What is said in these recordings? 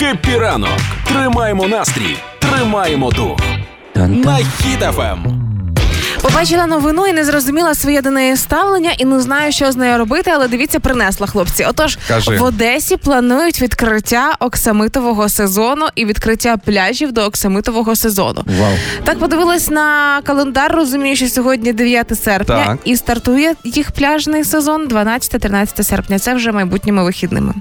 Happy ранок! Тримаємо настрій, тримаємо дух. На Хіт FM. Побачила новину і не зрозуміла своє до неї ставлення, і не знаю, що з нею робити, але дивіться, принесла хлопці. Отож, Кажи. в Одесі планують відкриття оксамитового сезону і відкриття пляжів до оксамитового сезону. Вау. Так подивилась на календар, розумію, що сьогодні 9 серпня, Так. і стартує їх пляжний сезон 12-13 серпня. Це вже майбутніми вихідними.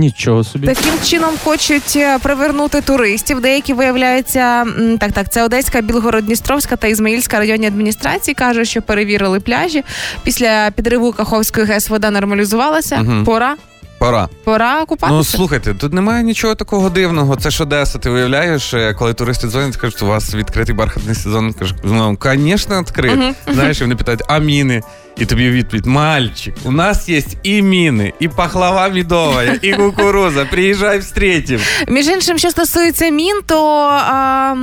Нічого собі. Таким чином хочуть е, привернути туристів. Деякі виявляються так, так. Це Одеська, Білгород-Дністровська та Ізмаїльська районні адміністрації кажуть, що перевірили пляжі. Після підриву Каховської ГЕС вода нормалізувалася. Мгм. Пора, Пора. пора купатися. Ну слухайте, тут немає нічого такого дивного. Це ж Одеса. Ти уявляєш, е, коли туристи дзвонять, кажуть, у вас відкритий бархатний сезон. Кажуть, ну, звісно, відкрит. Мгм. Знаєш, і вони питають, а міни? І тобі відповідь: мальчик, у нас є і міни, і пахлава медова, і кукуруза. Приїжджай, встретим. Між іншим, що стосується мін, то а,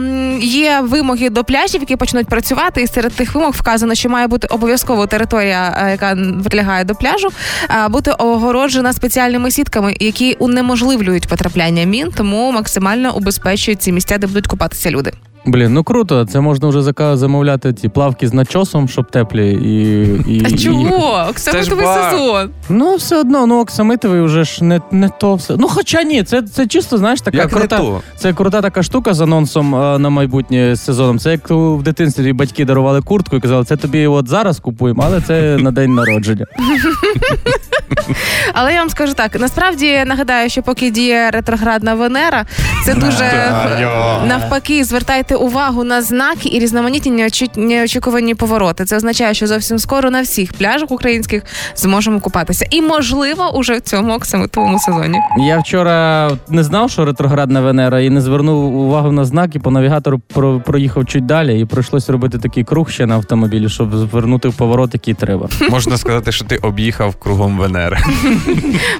є вимоги до пляжів, які почнуть працювати, і серед тих вимог вказано, що має бути обов'язково територія, яка прилягає до пляжу, а, бути огороджена спеціальними сітками, які унеможливлюють потрапляння мін, тому максимально убезпечують ці місця, де будуть купатися люди. Блін, ну круто. Це можна вже зака- замовляти ті плавки з начосом, щоб теплі, і. і А і- чого? Це Це ж бар. сезон. Ну, все одно, ну оксамитовий вже ж не, не то все. Ну, хоча ні, це, це чисто, знаєш, така Як не крута. то. Це крута така штука з анонсом е, на майбутнє з сезоном. Це як в дитинстві батьки дарували куртку і казали, це тобі от зараз купуємо, але це на день народження. Але я вам скажу так: насправді нагадаю, що поки діє ретроградна Венера, це дуже навпаки. Звертайте увагу на знаки і різноманітні неочі- неочікувані повороти. Це означає, що зовсім скоро на всіх пляжах українських зможемо купатися, і можливо, уже в цьому оксамитовому сезоні. Я вчора не знав, що ретроградна Венера, і не звернув увагу на знаки. По навігатору про- проїхав чуть далі, і прийшлось робити такий круг ще на автомобілі, щоб звернути в поворот, який треба. Можна сказати, що ти об'їхав кругом Венери.